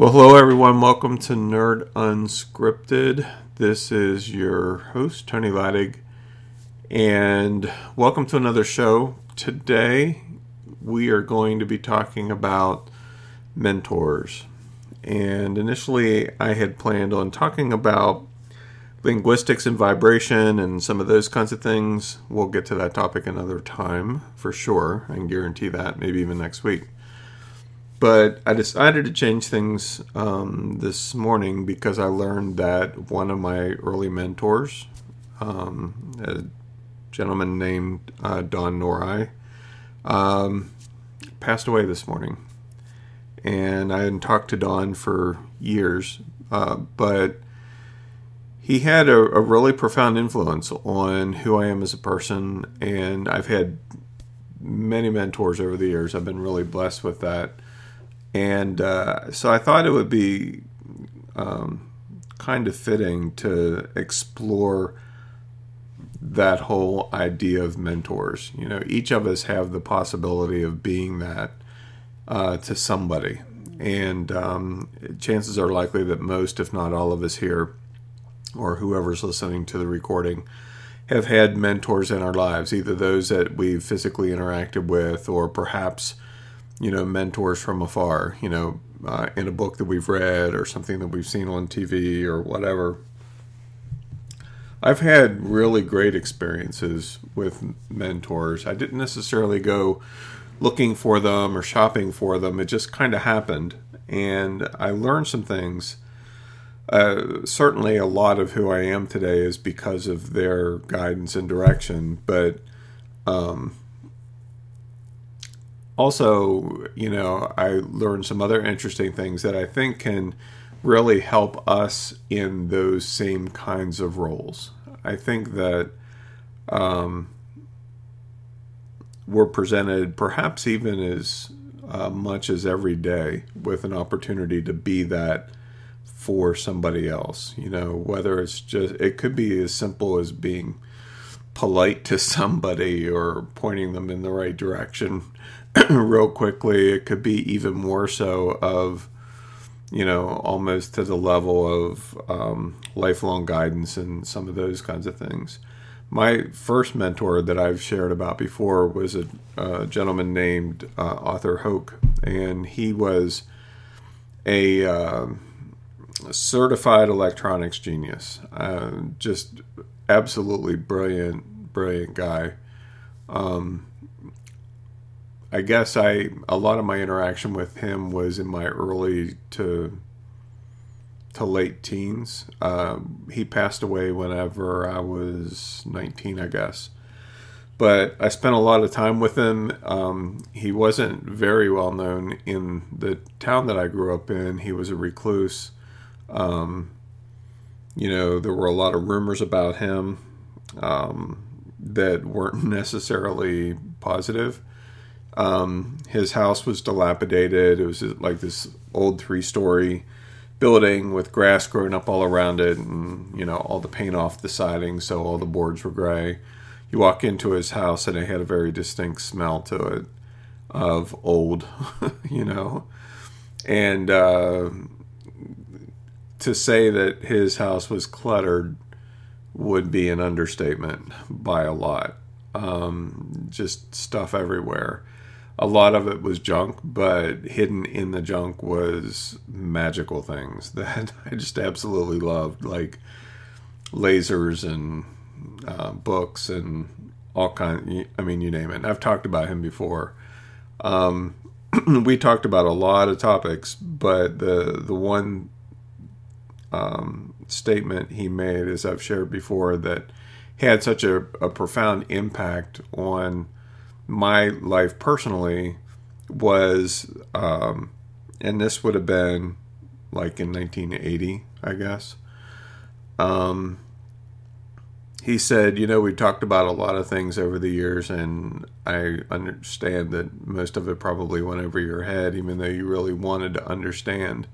Well, hello everyone. Welcome to Nerd Unscripted. This is your host, Tony Laidig, and welcome to another show. Today, we are going to be talking about mentors. And initially, I had planned on talking about linguistics and vibration and some of those kinds of things. We'll get to that topic another time for sure. I can guarantee that, maybe even next week. But I decided to change things um, this morning because I learned that one of my early mentors, um, a gentleman named uh, Don Nori, um, passed away this morning. And I hadn't talked to Don for years, uh, but he had a, a, really profound influence on who I am as a person. And I've had many mentors over the years. I've been really blessed with that and uh, so I thought it would be um, kind of fitting to explore that whole idea of mentors. You know, each of us have the possibility of being that uh, to somebody, and um, chances are likely that most, if not all of us here, or whoever's listening to the recording, have had mentors in our lives, either those that we've physically interacted with, or perhaps you know, mentors from afar, you know, uh, in a book that we've read or something that we've seen on TV or whatever. I've had really great experiences with mentors. I didn't necessarily go looking for them or shopping for them, it just kind of happened. And I learned some things. Uh, certainly, a lot of who I am today is because of their guidance and direction, but um, also, you know, I learned some other interesting things that I think can really help us in those same kinds of roles. I think that um, we're presented, perhaps even as uh, much as every day, with an opportunity to be that for somebody else. You know, whether it's just, it could be as simple as being polite to somebody or pointing them in the right direction real quickly. It could be even more so of, you know, almost to the level of um, lifelong guidance and some of those kinds of things. My first mentor that I've shared about before was a, a gentleman named uh, Arthur Hoke, and he was a uh, certified electronics genius. Uh, just absolutely brilliant, brilliant guy. Um, I guess I a lot of my interaction with him was in my early to to late teens. Um, he passed away whenever I was 19, I guess. But I spent a lot of time with him. Um, he wasn't very well known in the town that I grew up in. He was a recluse. Um, you know, there were a lot of rumors about him um, that weren't necessarily positive. Um, his house was dilapidated. It was like this old three story building with grass growing up all around it and, you know, all the paint off the siding, so all the boards were gray. You walk into his house and it had a very distinct smell to it of old, you know. And uh, to say that his house was cluttered would be an understatement by a lot. Um, just stuff everywhere a lot of it was junk, but hidden in the junk was magical things that I just absolutely loved, like lasers and uh, books and all kind. I mean, you name it. I've talked about him before. Um, we talked about a lot of topics, but the the one um, statement he made, as I've shared before, that had such a, a profound impact on my life personally was, um, and this would have been like in 1980, I guess. Um, he said, You know, we've talked about a lot of things over the years, and I understand that most of it probably went over your head, even though you really wanted to understand.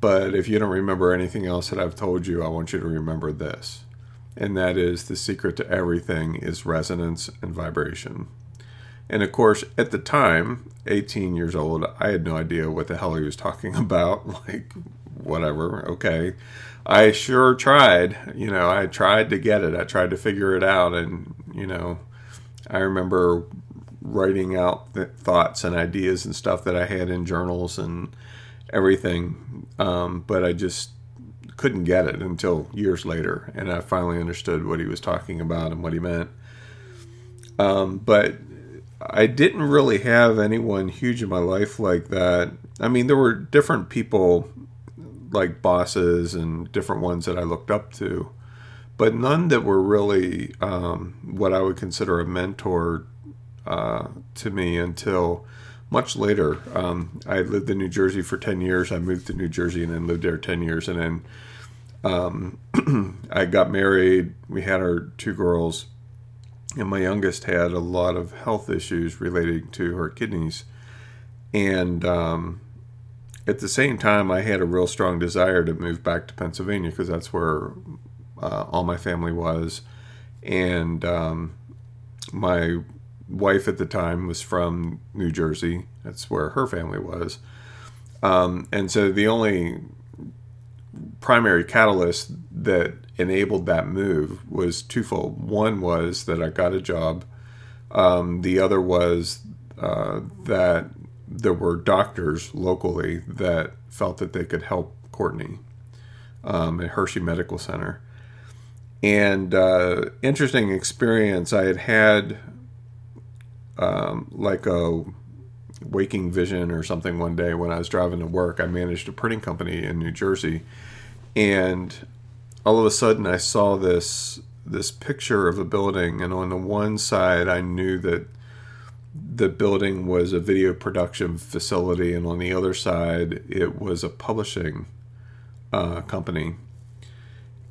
But if you don't remember anything else that I've told you, I want you to remember this. And that is the secret to everything is resonance and vibration. And of course, at the time, 18 years old, I had no idea what the hell he was talking about. Like, whatever, okay. I sure tried. You know, I tried to get it. I tried to figure it out. And, you know, I remember writing out thoughts and ideas and stuff that I had in journals and everything. Um, but I just couldn't get it until years later. And I finally understood what he was talking about and what he meant. Um, but I didn't really have anyone huge in my life like that. I mean, there were different people like bosses and different ones that I looked up to, but none that were really um, what I would consider a mentor uh, to me until much later. Um, I lived in New Jersey for 10 years. I moved to New Jersey and then lived there 10 years. And then um, I got married. We had our two girls. And my youngest had a lot of health issues relating to her kidneys. And um, at the same time, I had a real strong desire to move back to Pennsylvania because that's where uh, all my family was. And um, my wife at the time was from New Jersey. That's where her family was. Um, and so the only primary catalyst that enabled that move was twofold. One was that I got a job. Um, the other was uh, that there were doctors locally that felt that they could help Courtney um, at Hershey Medical Center. And uh, interesting experience. I had had um, like a waking vision or something one day when I was driving to work. I managed a printing company in New Jersey, and all of a sudden I saw this this picture of a building, and on the one side I knew that the building was a video production facility, and on the other side it was a publishing uh, company.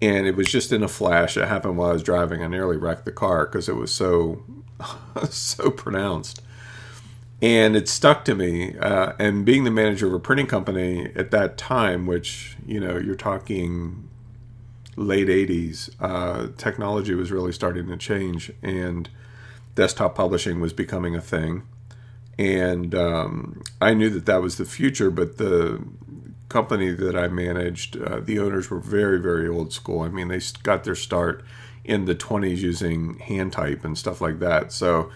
And it was just in a flash. It happened while I was driving. I nearly wrecked the car because it was so so pronounced. And it stuck to me. Uh, and being the manager of a printing company at that time, which, you know, you're talking late 80s, uh, technology was really starting to change and desktop publishing was becoming a thing. And um, I knew that that was the future, but the company that I managed, uh, the owners were very, very old school. I mean, they got their start in the 20s using hand type and stuff like that. So,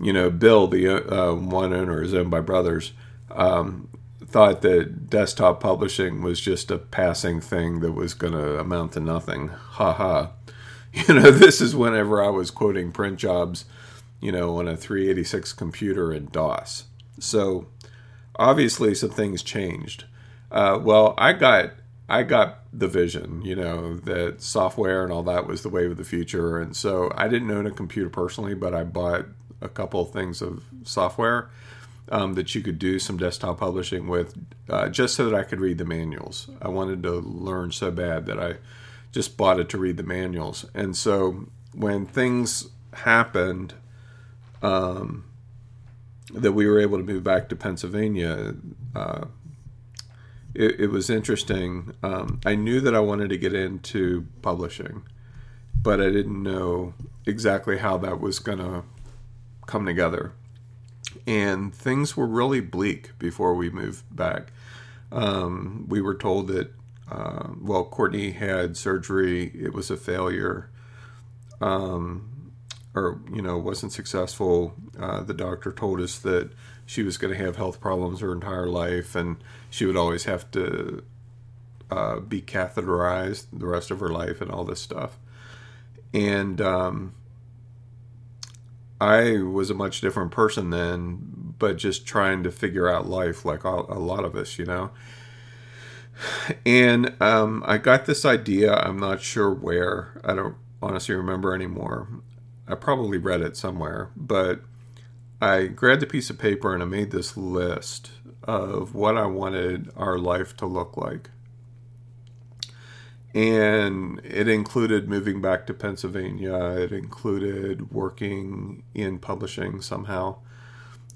you know, Bill, the uh, one owner, is owned by brothers, um, thought that desktop publishing was just a passing thing that was going to amount to nothing. Ha ha. You know, this is whenever I was quoting print jobs, you know, on a 386 computer in DOS. So, obviously, some things changed. Uh, well, I got I got the vision, you know, that software and all that was the wave of the future. And so I didn't own a computer personally, but I bought a couple of things of software um, that you could do some desktop publishing with uh, just so that I could read the manuals. I wanted to learn so bad that I just bought it to read the manuals. And so when things happened, um, that we were able to move back to Pennsylvania, uh, it, it was interesting. Um, I knew that I wanted to get into publishing, but I didn't know exactly how that was going to come together. And things were really bleak before we moved back. Um, we were told that, uh, well, Courtney had surgery, it was a failure. Um, or you know wasn't successful uh, the doctor told us that she was going to have health problems her entire life and she would always have to uh, be catheterized the rest of her life and all this stuff. And um, I was a much different person then, but just trying to figure out life like all, a lot of us, you know. And um, I got this idea, I'm not sure where, I don't honestly remember anymore. I probably read it somewhere, but I grabbed a piece of paper and I made this list of what I wanted our life to look like. And it included moving back to Pennsylvania. It included working in publishing somehow.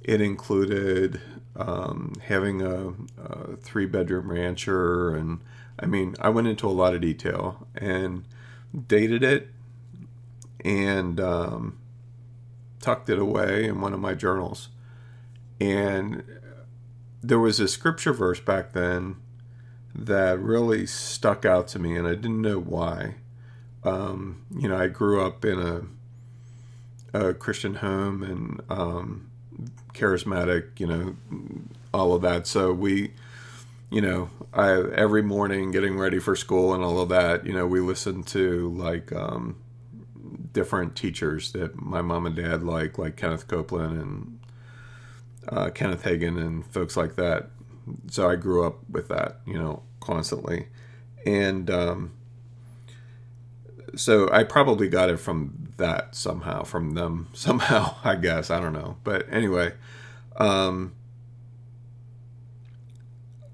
It included um, having a, a three bedroom rancher. And I mean, I went into a lot of detail and dated it and um, tucked it away in one of my journals. And there was a scripture verse back then that really stuck out to me, and I didn't know why. Um, you know, I grew up in a, a Christian home and um, charismatic, you know, all of that. So we, you know, I every morning getting ready for school and all of that, you know, we listened to like um, different teachers that my mom and dad like, like Kenneth Copeland and uh, Kenneth Hagin and folks like that. So I grew up with that, you know, constantly. And um, so I probably got it from that somehow, from them somehow, I guess. I don't know. But anyway, um,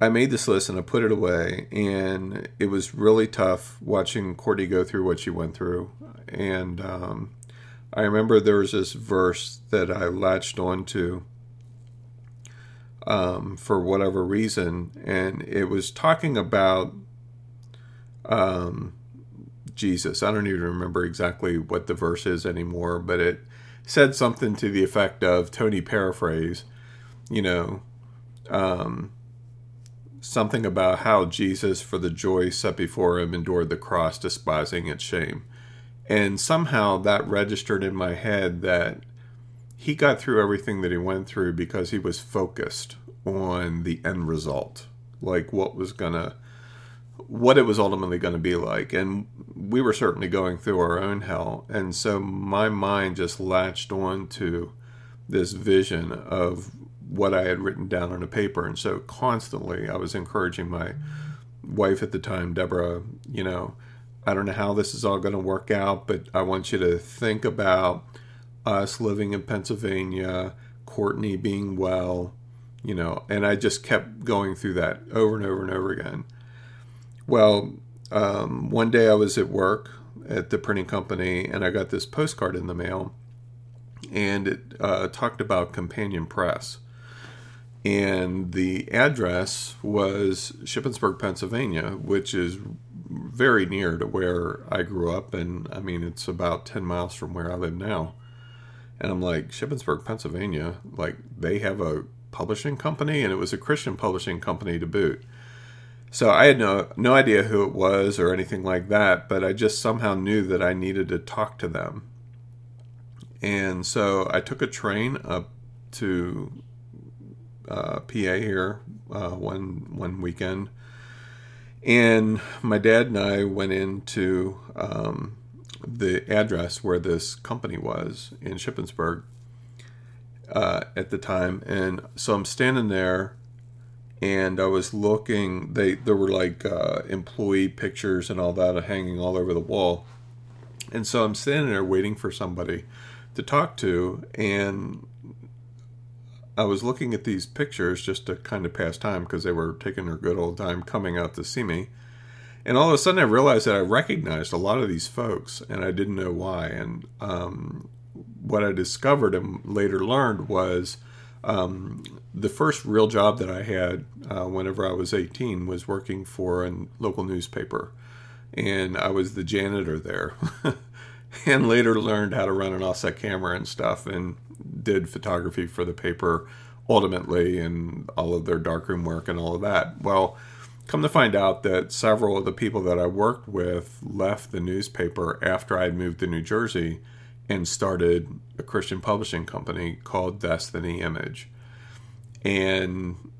I made this list and I put it away, and it was really tough watching Courtney go through what she went through. And um, I remember there was this verse that I latched onto um, for whatever reason, and it was talking about um, Jesus. I don't even remember exactly what the verse is anymore, but it said something to the effect of Tony paraphrase, you know, um, something about how Jesus, for the joy set before him, endured the cross, despising its shame. And somehow that registered in my head that he got through everything that he went through because he was focused on the end result, like what was gonna, what it was ultimately to be like. And we were certainly going through our own hell, and so my mind just latched on to this vision of what I had written down on a paper, and so constantly I was encouraging my wife at the time, Deborah, you know. I don't know how this is all going to work out, but I want you to think about us living in Pennsylvania, Courtney being well, you know, and I just kept going through that over and over and over again. Well, um, one day I was at work at the printing company and I got this postcard in the mail and it uh, talked about Companion Press. And the address was Shippensburg, Pennsylvania, which is very near to where I grew up. And I mean, it's about 10 miles from where I live now. And I'm like, Shippensburg, Pennsylvania, like they have a publishing company, and it was a Christian publishing company to boot. So I had no no idea who it was or anything like that, but I just somehow knew that I needed to talk to them. And so I took a train up to uh, PA here uh, one one weekend, and my dad and I went into um, the address where this company was in Shippensburg uh, at the time, and so I'm standing there, and I was looking. They there were like uh, employee pictures and all that hanging all over the wall, and so I'm standing there waiting for somebody to talk to, and I was looking at these pictures just to kind of pass time because they were taking their good old time coming out to see me. And all of a sudden, I realized that I recognized a lot of these folks, and I didn't know why. And um, what I discovered and later learned was um, the first real job that I had uh, whenever I was 18 was working for a local newspaper. And I was the janitor there. and later learned how to run an offset camera and stuff and did photography for the paper ultimately and all of their darkroom work and all of that. Well, come to find out that several of the people that I worked with left the newspaper after I had moved to New Jersey and started a Christian publishing company called Destiny Image. And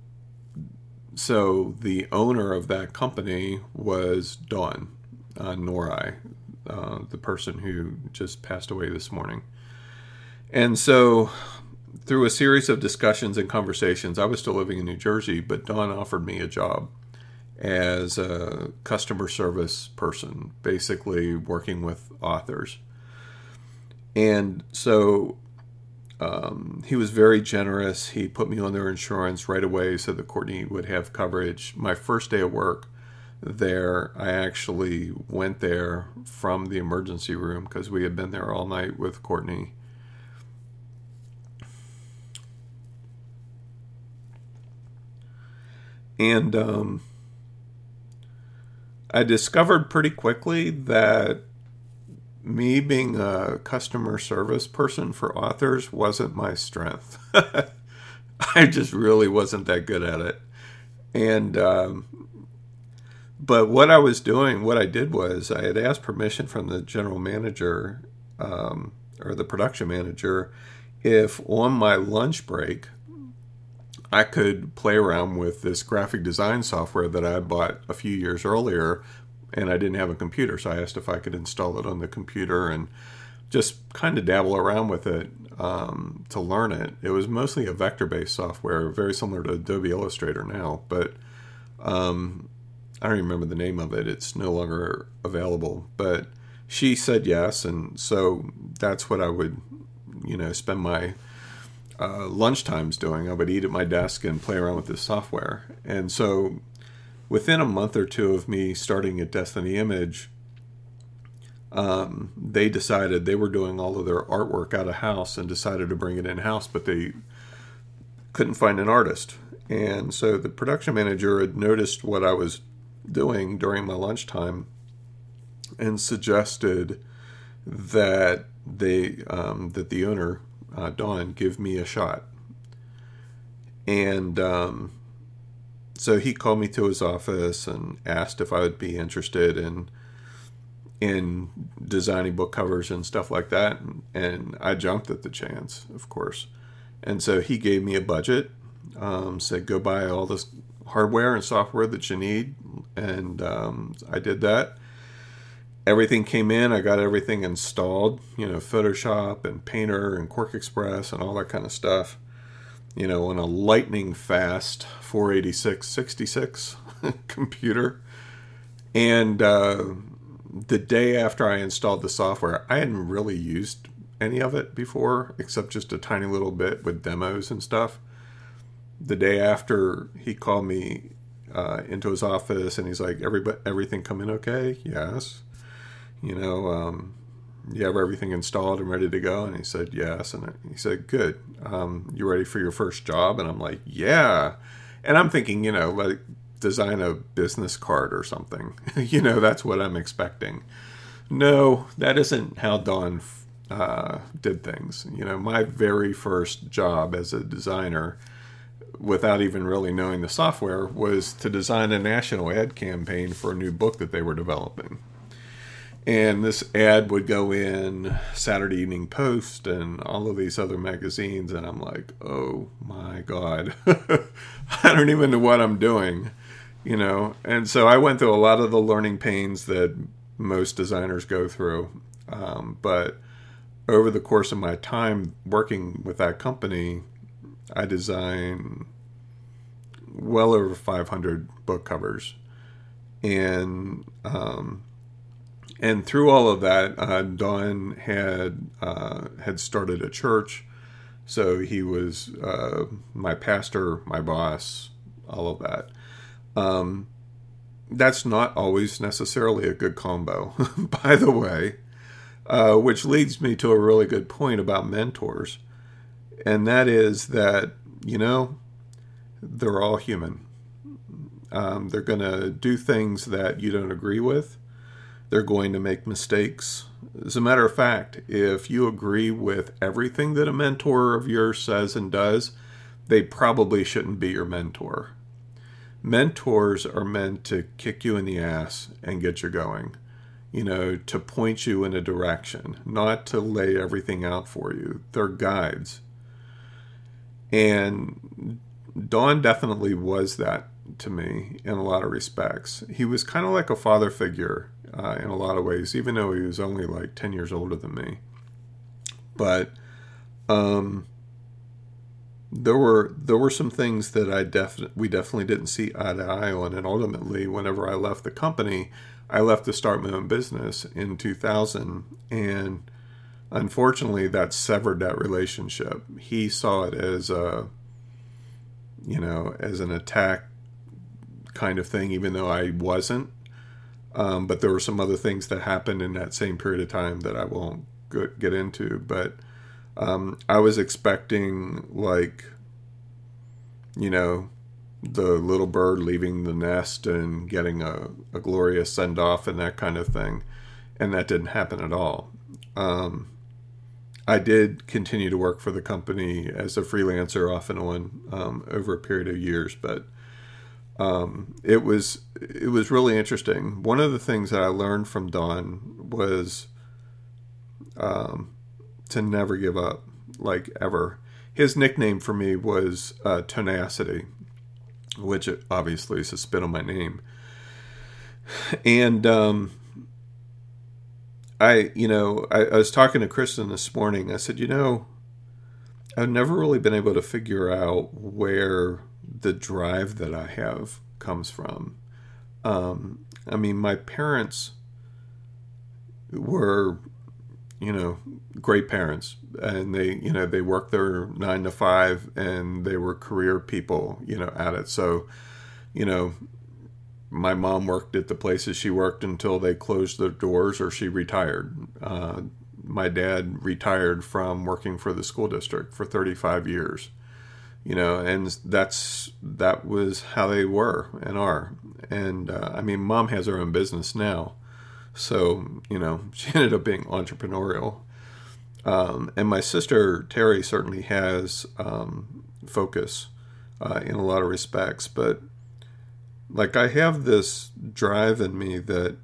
so the owner of that company was Don uh, Nori, uh, the person who just passed away this morning. And so through a series of discussions and conversations, I was still living in New Jersey, but Don offered me a job as a customer service person, basically working with authors. And so um, he was very generous. He put me on their insurance right away so that Courtney would have coverage. My first day of work there, I actually went there from the emergency room because we had been there all night with Courtney. And um, I discovered pretty quickly that me being a customer service person for authors wasn't my strength. I just really wasn't that good at it. And, um, but what I was doing, what I did was I had asked permission from the general manager um, or the production manager if on my lunch break I could play around with this graphic design software that I bought a few years earlier and I didn't have a computer. So I asked if I could install it on the computer and just kind of dabble around with it um, to learn it. It was mostly a vector based software, very similar to Adobe Illustrator now, but um, I don't remember the name of it. It's no longer available. But she said yes. And so that's what I would, you know, spend my uh, lunch doing. I would eat at my desk and play around with this software. And so within a month or two of me starting at Destiny Image, um, they decided they were doing all of their artwork out of house and decided to bring it in house, but they couldn't find an artist. And so the production manager had noticed what I was doing during my lunchtime and suggested that they um, that the owner uh, Don give me a shot. And um, so he called me to his office and asked if I would be interested in in designing book covers and stuff like that. And, and I jumped at the chance, of course. And so he gave me a budget, um, said go buy all this hardware and software that you need, and um, I did that everything came in. I got everything installed, you know, Photoshop and Painter and QuarkXPress and all that kind of stuff, you know, on a lightning fast 486 66 computer. And uh, the day after I installed the software, I hadn't really used any of it before, except just a tiny little bit with demos and stuff. The day after, he called me uh, into his office and he's like, "Everybody, everything coming okay?" Yes you know, um, you have everything installed and ready to go? And he said, yes. And he said, good. Um, you ready for your first job? And I'm like, yeah. And I'm thinking, you know, like design a business card or something. you know, that's what I'm expecting. No, that isn't how Don uh, did things. You know, my very first job as a designer, without even really knowing the software, was to design a national ad campaign for a new book that they were developing and this ad would go in Saturday Evening Post and all of these other magazines, and I'm like, oh my god, I don't even know what I'm doing, you know. And so I went through a lot of the learning pains that most designers go through, um, but over the course of my time working with that company, I designed well over 500 book covers, and um, and through all of that, uh, Don had uh, had started a church, so he was uh, my pastor, my boss, all of that. Um, that's not always necessarily a good combo, by the way, uh, which leads me to a really good point about mentors, and that is that you know they're all human. Um, they're going to do things that you don't agree with they're going to make mistakes. As a matter of fact, if you agree with everything that a mentor of yours says and does, they probably shouldn't be your mentor. Mentors are meant to kick you in the ass and get you going, you know, to point you in a direction, not to lay everything out for you. They're guides. And Don definitely was that to me in a lot of respects. He was kind of like a father figure uh, in a lot of ways, even though he was only like 10 years older than me. But um, there were there were some things that I definitely we definitely didn't see eye to eye on, and ultimately, whenever I left the company, I left to start my own business in 2000, and unfortunately, that severed that relationship. He saw it as a you know as an attack kind of thing, even though I wasn't. Um, but there were some other things that happened in that same period of time that I won't get into. But um, I was expecting, like, you know, the little bird leaving the nest and getting a, a glorious send off and that kind of thing. and that didn't happen at all. Um, I did continue to work for the company as a freelancer off and on um, over a period of years, but um, it was it was really interesting. One of the things that I learned from Don was um, to never give up, like ever. His nickname for me was uh, Tenacity, which obviously is a spin on my name. And um, I, you know, I, I was talking to Kristen this morning. I said, you know, I've never really been able to figure out where the drive that I have comes from. Um, I mean, my parents were, you know, great parents, and they, you know, they worked their nine to five, and they were career people, you know, at it. So, you know, my mom worked at the places she worked until they closed their doors or she retired. Uh, my dad retired from working for the school district for 35 years you know and that's that was how they were and are. And uh, i mean mom has her own business now. So you know she ended up being entrepreneurial. Um, and my sister terry certainly has um, focus uh, in a lot of respects. But like i have this drive in me that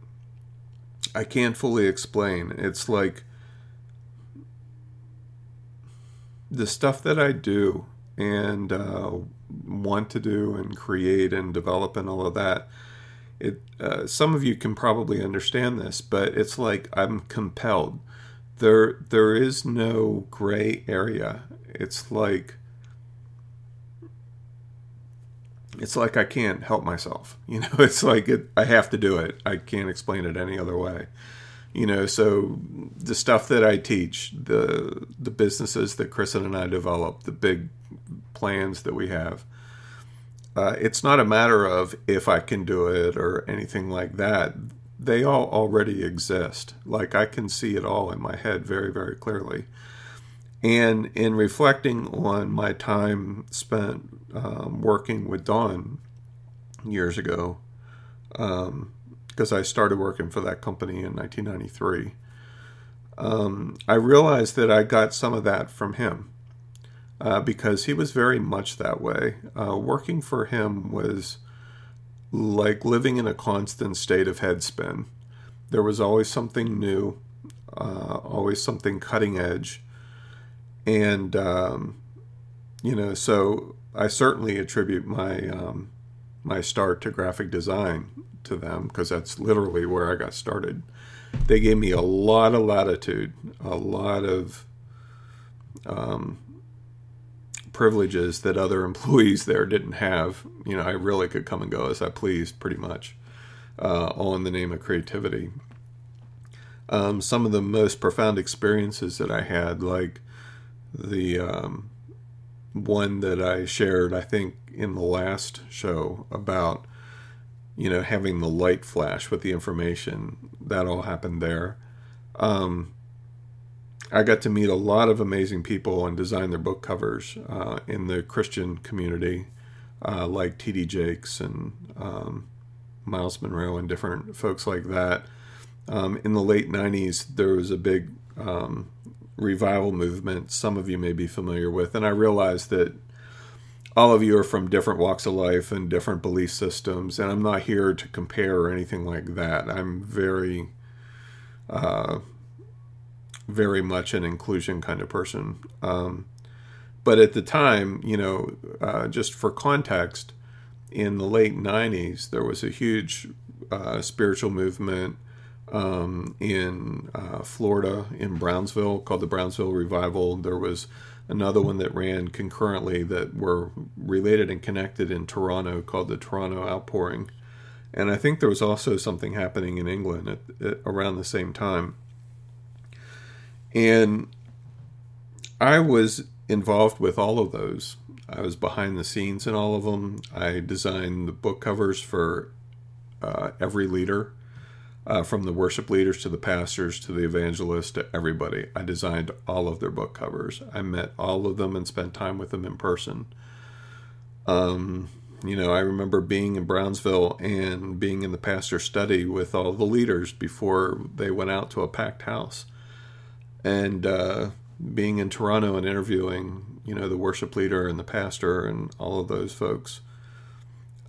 i can't fully explain. It's like the stuff that I do and uh, want to do and create and develop and all of that. It uh, some of you can probably understand this, but it's like I'm compelled. There there is no gray area. It's like it's like I can't help myself. You know, it's like it, I have to do it. I can't explain it any other way you know so the stuff that i teach the the businesses that kristen and i develop the big plans that we have uh, it's not a matter of if i can do it or anything like that. They all already exist. Like i can see it all in my head very very clearly. And in reflecting on my time spent um, working with Don years ago um, because I started working for that company in 1993. Um, I realized that I got some of that from him uh, because he was very much that way. Uh, working for him was like living in a constant state of headspin. There was always something new, uh, always something cutting edge. And, um, you know, so I certainly attribute my, um, my start to graphic design to them because that's literally where I got started. They gave me a lot of latitude, a lot of um, privileges that other employees there didn't have. You know, I really could come and go as I pleased, pretty much, uh, all in the name of creativity. Um, some of the most profound experiences that I had, like the um, one that I shared, I think, in the last show about you know, having the light flash with the information. That all happened there. Um, I got to meet a lot of amazing people and design their book covers uh, in the Christian community, uh, like T.D. Jakes and um, Myles Munroe and different folks like that. Um, in the late 90s, there was a big um, revival movement, some of you may be familiar with, and I realized that all of you are from different walks of life and different belief systems, and I'm not here to compare or anything like that. I'm very, uh, very much an inclusion kind of person. Um, but at the time, you know, uh, just for context, in the late 90s, there was a huge uh, spiritual movement um, in uh, Florida, in Brownsville, called the Brownsville Revival. There was another one that ran concurrently that were related and connected in Toronto called the Toronto Outpouring. And I think there was also something happening in England at, at, around the same time. And I was involved with all of those. I was behind the scenes in all of them. I designed the book covers for uh, every leader uh, from the worship leaders to the pastors to the evangelists to everybody. I designed all of their book covers. I met all of them and spent time with them in person. Um, You know, I remember being in Brownsville and being in the pastor's study with all the leaders before they went out to a packed house. And uh, being in Toronto and interviewing, you know, the worship leader and the pastor and all of those folks.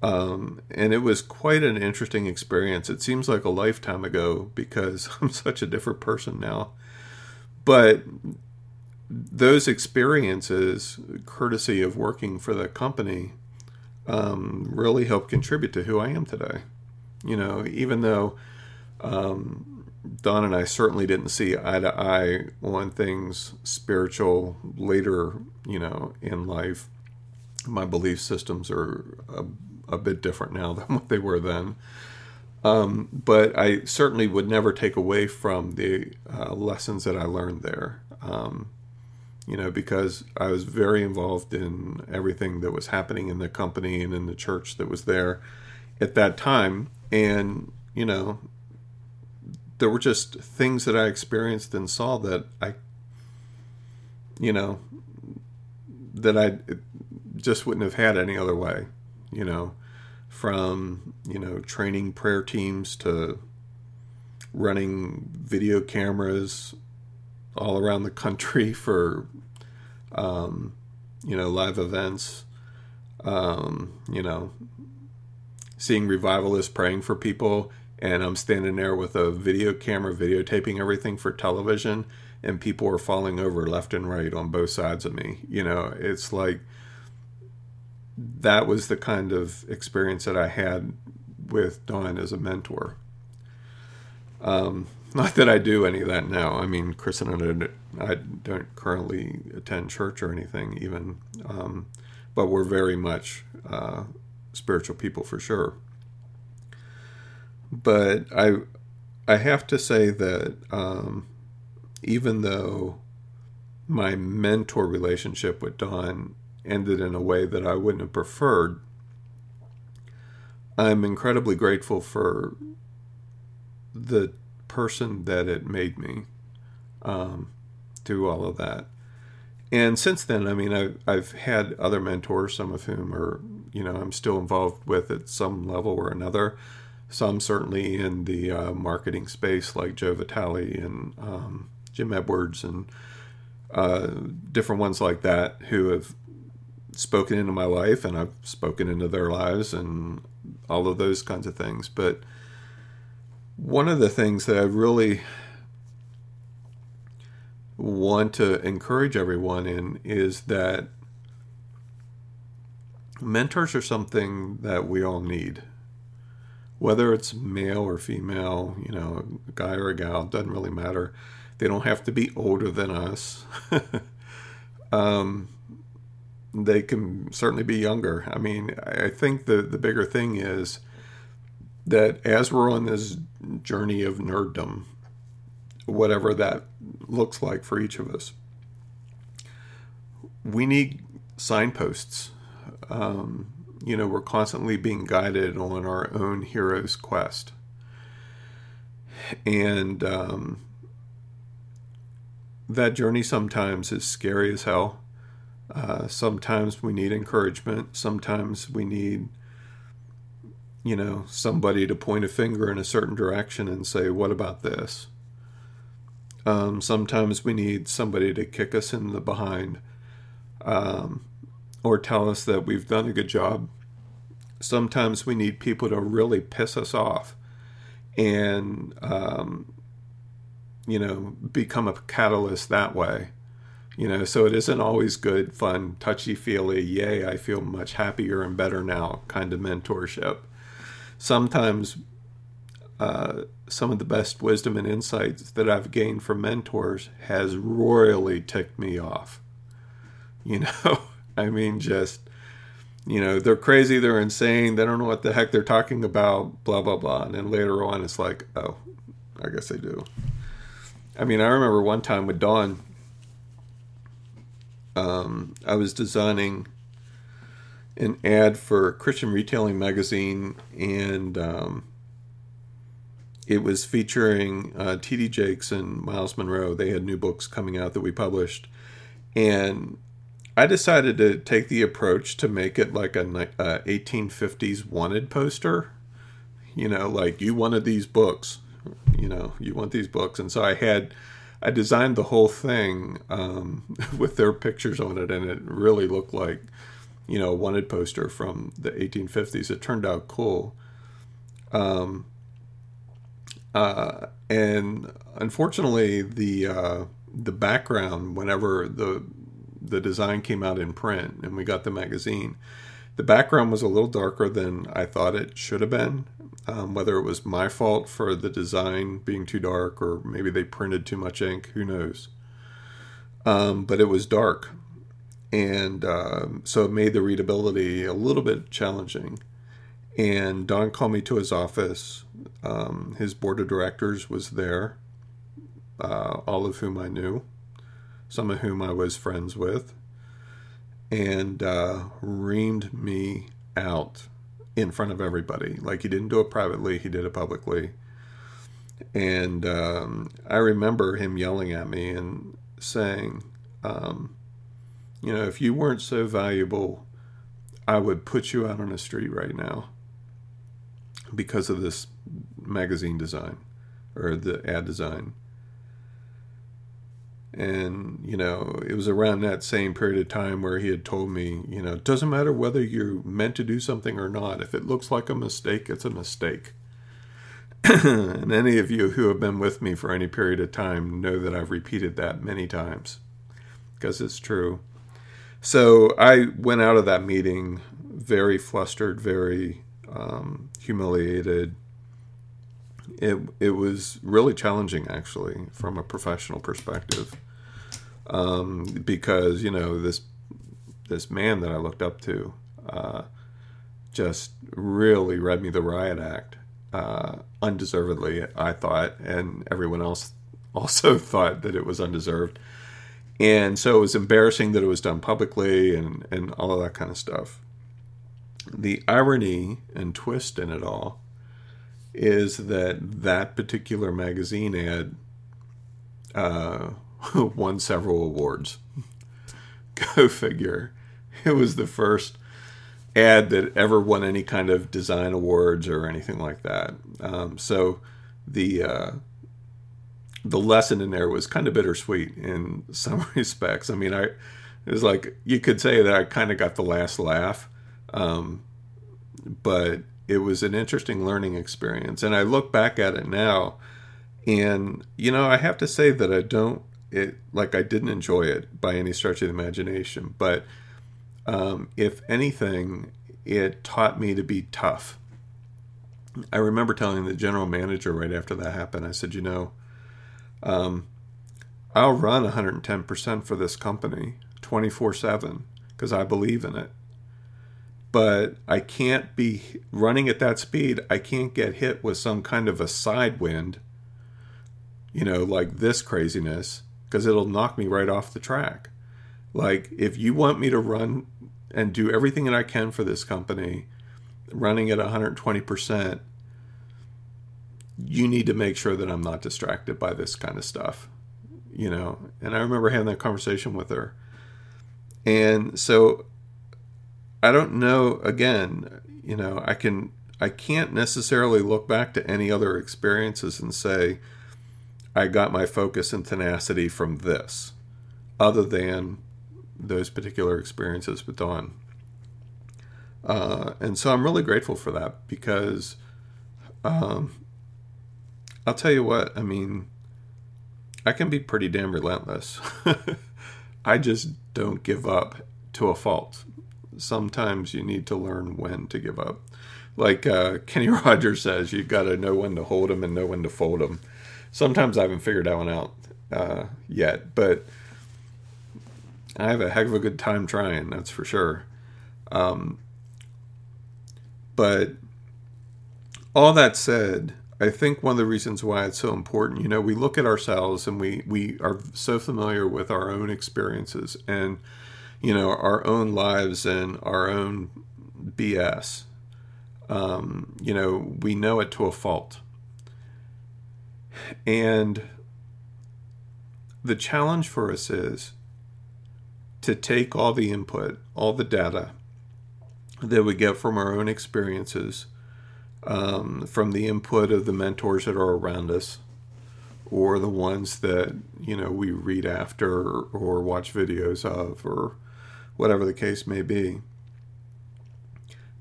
Um, and it was quite an interesting experience. It seems like a lifetime ago because I'm such a different person now. But those experiences, courtesy of working for the company, um, really helped contribute to who I am today. You know, even though um, Don and I certainly didn't see eye to eye on things spiritual later, you know, in life, my belief systems are a bit different now than what they were then. Um, but I certainly would never take away from the uh, lessons that I learned there. Um, you know, because I was very involved in everything that was happening in the company and in the church that was there at that time. And, you know, there were just things that I experienced and saw that I, you know, that I just wouldn't have had any other way, you know, from, you know, training prayer teams to running video cameras all around the country for, um, you know, live events. Um, you know, seeing revivalists praying for people, and I'm standing there with a video camera videotaping everything for television, and people are falling over left and right on both sides of me. You know, it's like that was the kind of experience that I had with Don as a mentor. Um, not that I do any of that now. I mean, Chris and I, I don't currently attend church or anything, even, um, but we're very much uh, spiritual people for sure. But I, I have to say that um, even though my mentor relationship with Don ended in a way that I wouldn't have preferred, I'm incredibly grateful for the person that it made me um, do all of that. And since then, I mean, I've, I've had other mentors, some of whom are, you know, I'm still involved with at some level or another. Some certainly in the uh, marketing space, like Joe Vitale and um, Jim Edwards and uh, different ones like that who have spoken into my life and I've spoken into their lives and all of those kinds of things. But one of the things that I really want to encourage everyone in is that mentors are something that we all need. Whether it's male or female, you know, a guy or a gal, doesn't really matter. They don't have to be older than us. um, they can certainly be younger. I mean, I think the, the bigger thing is that as we're on this journey of nerddom, whatever that looks like for each of us, we need signposts. Um, you know, we're constantly being guided on our own hero's quest. And um, that journey sometimes is scary as hell. Uh, sometimes we need encouragement. Sometimes we need you know, somebody to point a finger in a certain direction and say, what about this? Um, sometimes we need somebody to kick us in the behind um, or tell us that we've done a good job. Sometimes we need people to really piss us off and, um, you know, become a catalyst that way. You know, so it isn't always good, fun, touchy feely, yay, I feel much happier and better now kind of mentorship sometimes uh, some of the best wisdom and insights that I've gained from mentors has royally ticked me off. You know, I mean, just, you know, they're crazy, they're insane, they don't know what the heck they're talking about, blah, blah, blah. And then later on, it's like, oh, I guess they do. I mean, I remember one time with Don, um, I was designing an ad for Christian Retailing Magazine, and um, it was featuring uh, T.D. Jakes and Myles Munroe. They had new books coming out that we published, and I decided to take the approach to make it like a, a 1850s wanted poster. You know, like you wanted these books. You know, you want these books, and so I had. I designed the whole thing um, with their pictures on it, and it really looked like, you know, a wanted poster from the 1850s. It turned out cool. Um, uh, and unfortunately, the uh, the background, whenever the the design came out in print and we got the magazine, the background was a little darker than I thought it should have been. Um, whether it was my fault for the design being too dark or maybe they printed too much ink, who knows? Um, but it was dark. And um, so it made the readability a little bit challenging. And Don called me to his office. Um, his board of directors was there, uh, all of whom I knew some of whom I was friends with, and uh, reamed me out in front of everybody. Like he didn't do it privately, he did it publicly. And um, I remember him yelling at me and saying, um, you know, if you weren't so valuable, I would put you out on the street right now because of this magazine design or the ad design and you know it was around that same period of time where he had told me you know it doesn't matter whether you're meant to do something or not. If it looks like a mistake it's a mistake. And any of you who have been with me for any period of time know that i've repeated that many times because it's true. So i went out of that meeting very flustered very um, humiliated. It it was really challenging actually from a professional perspective um, because you know this this man that I looked up to uh, just really read me the riot act uh, undeservedly I thought and everyone else also thought that it was undeserved. And so it was embarrassing that it was done publicly and and all of that kind of stuff. The irony and twist in it all is that that particular magazine ad uh, won several awards. Go figure. It was the first ad that ever won any kind of design awards or anything like that. Um, so the uh, the lesson in there was kind of bittersweet in some respects. I mean, I it was like you could say that I kind of got the last laugh, um, but it was an interesting learning experience. And I look back at it now, and you know, I have to say that I don't it like I didn't enjoy it by any stretch of the imagination. But um, if anything, it taught me to be tough. I remember telling the general manager right after that happened, I said, you know, um, I'll run 110% for this company 24 7 because I believe in it but I can't be running at that speed. I can't get hit with some kind of a side wind, you know, like this craziness, because it'll knock me right off the track. Like, if you want me to run and do everything that I can for this company, running at 120%, you need to make sure that I'm not distracted by this kind of stuff, you know. And I remember having that conversation with her. And so I don't know. Again, you know, I can I can't necessarily look back to any other experiences and say I got my focus and tenacity from this, other than those particular experiences with Don. Uh, and so I'm really grateful for that because um, I'll tell you what, I mean, I can be pretty damn relentless. I just don't give up to a fault sometimes you need to learn when to give up. Like uh, Kenny Rogers says, you got to know when to hold them and know when to fold them. Sometimes I haven't figured that one out uh, yet, but I have a heck of a good time trying, that's for sure. Um, but all that said, I think one of the reasons why it's so important, you know, we look at ourselves and we, we are so familiar with our own experiences and you know, our own lives and our own BS. Um, you know, we know it to a fault. And the challenge for us is to take all the input, all the data that we get from our own experiences, um, from the input of the mentors that are around us, or the ones that you know we read after or watch videos of, or whatever the case may be,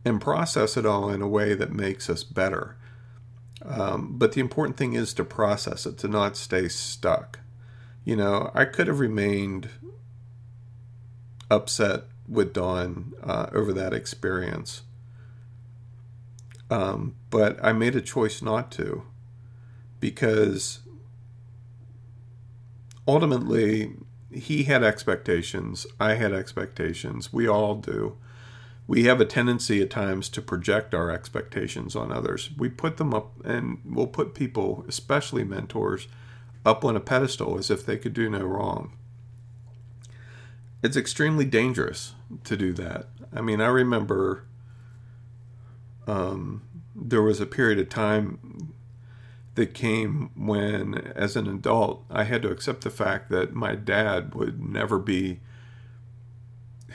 and process it all in a way that makes us better. Um, but the important thing is to process it, to not stay stuck. You know, I could have remained upset with Don uh, over that experience. Um, but I made a choice not to because ultimately he had expectations. I had expectations. We all do. We have a tendency at times to project our expectations on others. We put them up, and we'll put people, especially mentors, up on a pedestal as if they could do no wrong it's extremely dangerous to do that. I mean, I remember um, there was a period of time that came when, as an adult, I had to accept the fact that my dad would never be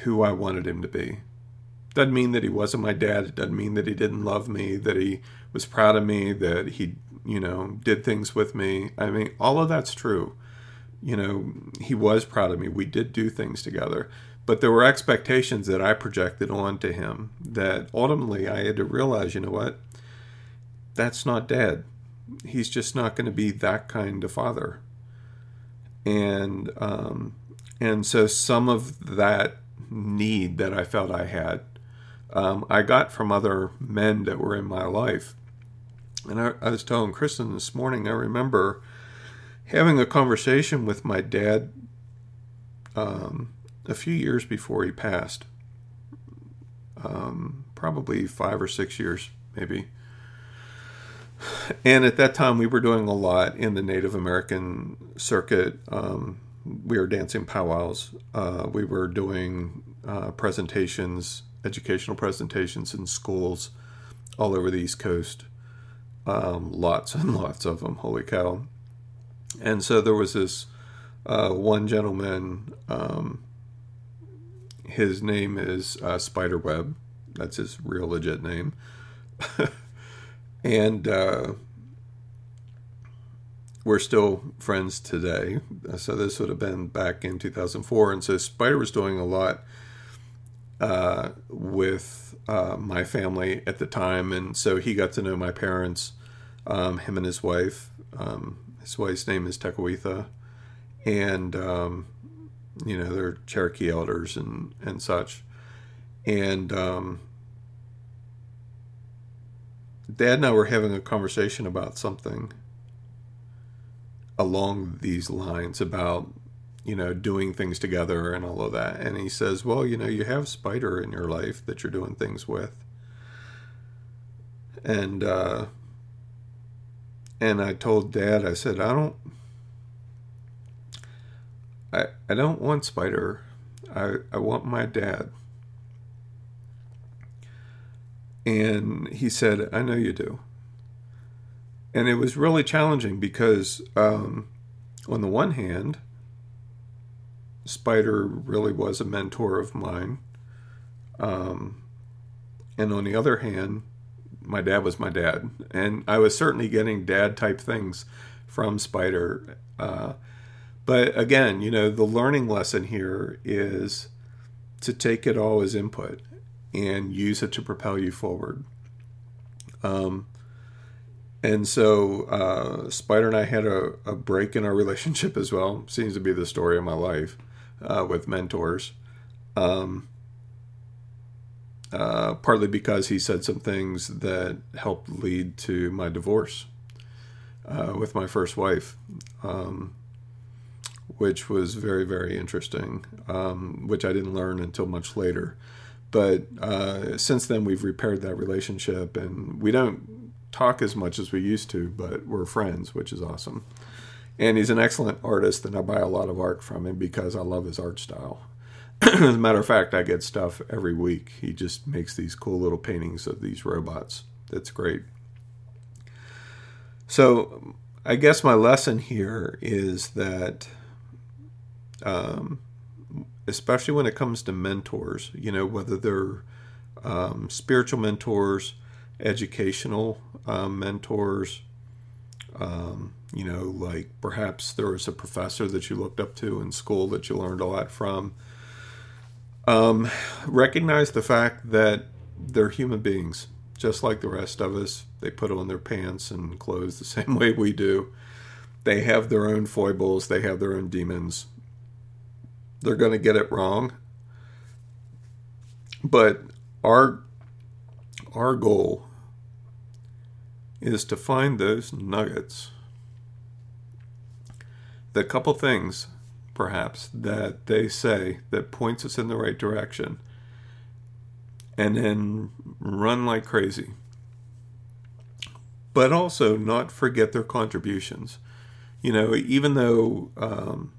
who I wanted him to be. Doesn't mean that he wasn't my dad. It doesn't mean that he didn't love me, that he was proud of me, that he, you know, did things with me. I mean, all of that's true you know, he was proud of me. We did do things together. But there were expectations that I projected onto him that ultimately I had to realize, you know what? That's not dad. He's just not going to be that kind of father. And um, and so some of that need that I felt I had, um, I got from other men that were in my life. And I, I was telling Kristen this morning, I remember having a conversation with my dad um, a few years before he passed, um, probably five or six years, maybe. And at that time, we were doing a lot in the Native American circuit. Um, we were dancing powwows. Uh, we were doing uh, presentations, educational presentations in schools all over the East Coast. Um, lots and lots of them. Holy cow! And so there was this uh, one gentleman. Um, his name is uh, Spiderweb. That's his real legit name. and uh, we're still friends today. So this would have been back in 2004. And so Spider was doing a lot uh, with uh, my family at the time. And so he got to know my parents, um, him and his wife. Um, his wife's name is Tekawitha, and um, you know they're Cherokee elders and and such, and um, Dad and I were having a conversation about something along these lines about you know doing things together and all of that, and he says, "Well, you know, you have Spider in your life that you're doing things with." And uh, and I told Dad, I said, I don't, I, I don't want Spider. I, I want my dad. And he said, I know you do. And it was really challenging because, um, on the one hand, Spider really was a mentor of mine. Um, and on the other hand, my dad was my dad, and I was certainly getting dad type things from Spider. Uh, but again, you know, the learning lesson here is to take it all as input and use it to propel you forward. Um, and so uh, Spider and I had a, a, break in our relationship as well. Seems to be the story of my life uh, with mentors. Um, uh, partly because he said some things that helped lead to my divorce uh, with my first wife, um, which was very, very interesting, um, which I didn't learn until much later. But uh, since then, we've repaired that relationship, and we don't talk as much as we used to, but we're friends, which is awesome. And he's an excellent artist, and I buy a lot of art from him because I love his art style. As a matter of fact, I get stuff every week. He just makes these cool little paintings of these robots. That's great. So, I guess my lesson here is that um, especially when it comes to mentors, you know, whether they're um, spiritual mentors, educational um, mentors, um, you know, like perhaps there was a professor that you looked up to in school that you learned a lot from. Um, recognize the fact that they're human beings, just like the rest of us. They put on their pants and clothes the same way we do. They have their own foibles, they have their own demons. They're going to get it wrong. But our our goal is to find those nuggets. The couple things perhaps that they say that points us in the right direction and then run like crazy. But also not forget their contributions. You know even though um,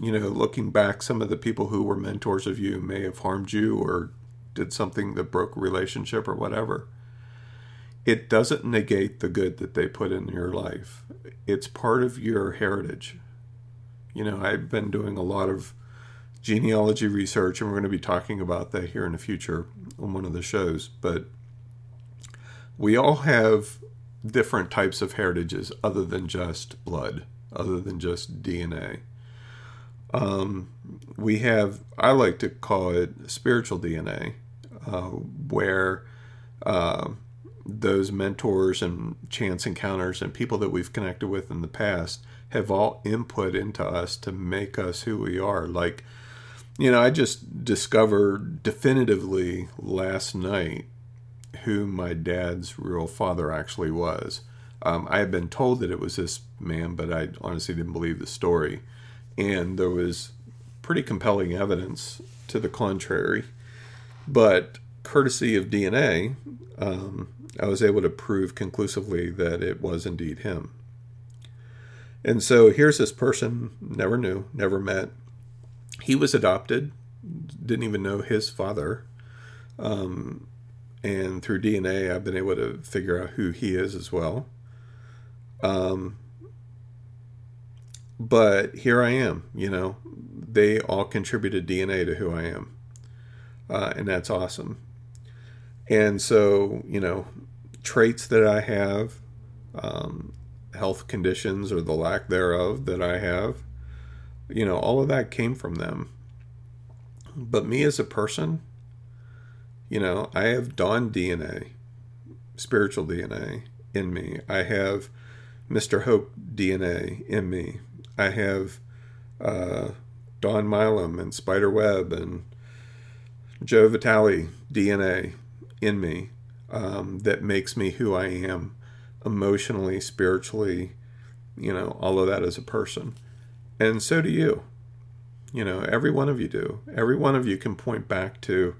you know looking back some of the people who were mentors of you may have harmed you or did something that broke a relationship or whatever it doesn't negate the good that they put in your life. It's part of your heritage you know, I've been doing a lot of genealogy research, and we're going to be talking about that here in the future on one of the shows. But we all have different types of heritages other than just blood, other than just DNA. Um, we have, I like to call it spiritual DNA, uh, where uh, those mentors and chance encounters and people that we've connected with in the past have all input into us to make us who we are. Like, you know, I just discovered definitively last night who my dad's real father actually was. Um, I had been told that it was this man, but I honestly didn't believe the story. And there was pretty compelling evidence to the contrary. But courtesy of DNA, um, I was able to prove conclusively that it was indeed him. And so here's this person, never knew, never met. He was adopted, didn't even know his father. Um, and through DNA, I've been able to figure out who he is as well. Um, but here I am, you know, they all contributed DNA to who I am. Uh, and that's awesome. And so, you know, traits that I have, um, health conditions or the lack thereof that I have. You know, all of that came from them. But me as a person, you know, I have Don DNA, spiritual DNA in me. I have Mr. Hope DNA in me. I have uh, Don Milam and Spider Web and Joe Vitale DNA in me um, that makes me who I am emotionally, spiritually, you know, all of that as a person. And so do you. You know, every one of you do. Every one of you can point back to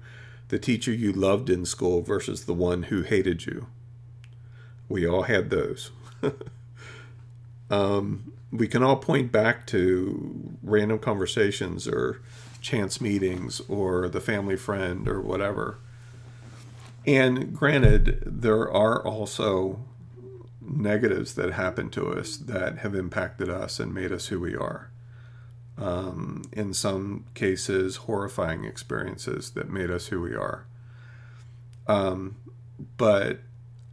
the teacher you loved in school versus the one who hated you. We all had those. um, we can all point back to random conversations or chance meetings or the family friend or whatever. And granted, there are also negatives that happened to us that have impacted us and made us who we are. Um, in some cases, horrifying experiences that made us who we are. Um, but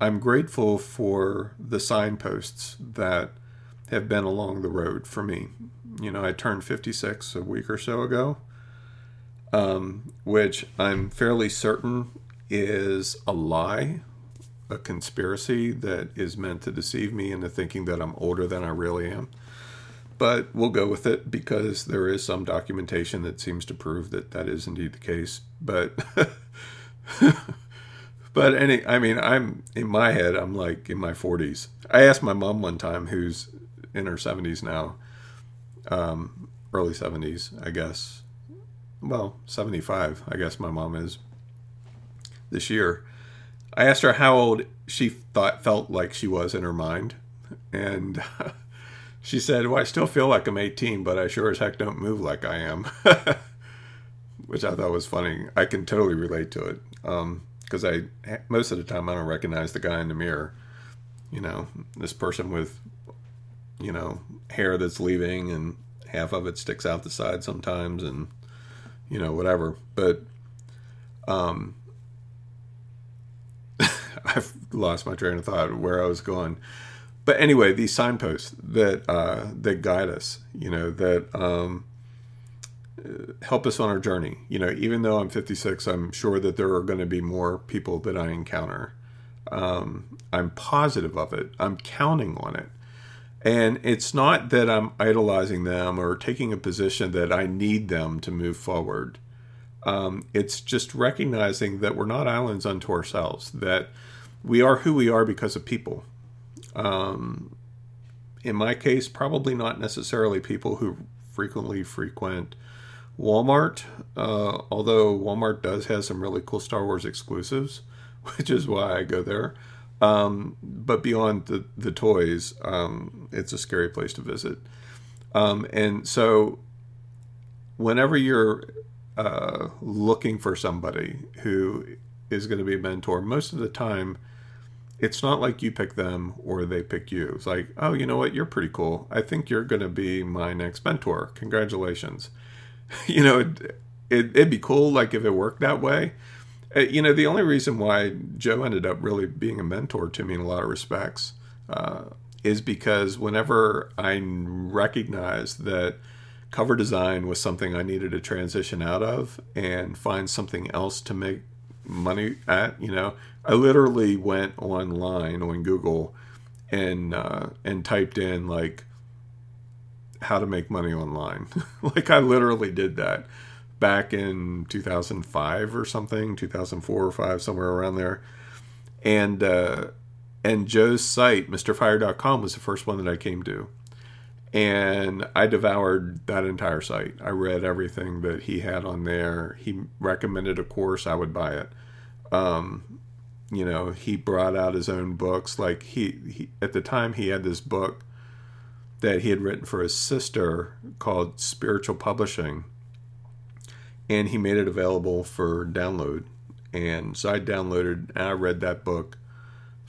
I'm grateful for the signposts that have been along the road for me. You know, I turned 56 a week or so ago, um, which I'm fairly certain is a lie a conspiracy that is meant to deceive me into thinking that I'm older than I really am. But we'll go with it because there is some documentation that seems to prove that that is indeed the case. But but any I mean I'm in my head I'm like in my 40s. I asked my mom one time who's in her 70s now. Um, early 70s, I guess. Well, 75, I guess my mom is this year I asked her how old she thought felt like she was in her mind, and she said, "Well, I still feel like I'm 18, but I sure as heck don't move like I am," which I thought was funny. I can totally relate to it because um, I most of the time I don't recognize the guy in the mirror. You know, this person with you know hair that's leaving and half of it sticks out the side sometimes, and you know, whatever. But um, I've lost my train of thought where I was going. But anyway, these signposts that uh, that guide us, you know, that um, help us on our journey. You know, even though I'm 56, I'm sure that there are going to be more people that I encounter. Um, I'm positive of it. I'm counting on it. And it's not that I'm idolizing them or taking a position that I need them to move forward. Um, it's just recognizing that we're not islands unto ourselves, that we are who we are because of people. Um, in my case, probably not necessarily people who frequently frequent Walmart, uh, although Walmart does have some really cool Star Wars exclusives, which is why I go there. Um, but beyond the, the toys, um, it's a scary place to visit. Um, and so, whenever you're uh, looking for somebody who is going to be a mentor, most of the time, it's not like you pick them or they pick you. It's like, oh, you know what? You're pretty cool. I think you're going to be my next mentor. Congratulations. you know, it, it, it'd be cool, like if it worked that way. Uh, you know, the only reason why Joe ended up really being a mentor to me in a lot of respects uh, is because whenever I recognized that cover design was something I needed to transition out of and find something else to make money at, you know, I literally went online on Google and uh, and typed in like how to make money online. like I literally did that back in 2005 or something, 2004 or 5 somewhere around there. And uh, and Joe's site, mrfire.com was the first one that I came to. And I devoured that entire site. I read everything that he had on there. He recommended a course, I would buy it. Um, you know, he brought out his own books. Like he, he at the time he had this book that he had written for his sister called Spiritual Publishing, and he made it available for download. And so I downloaded and I read that book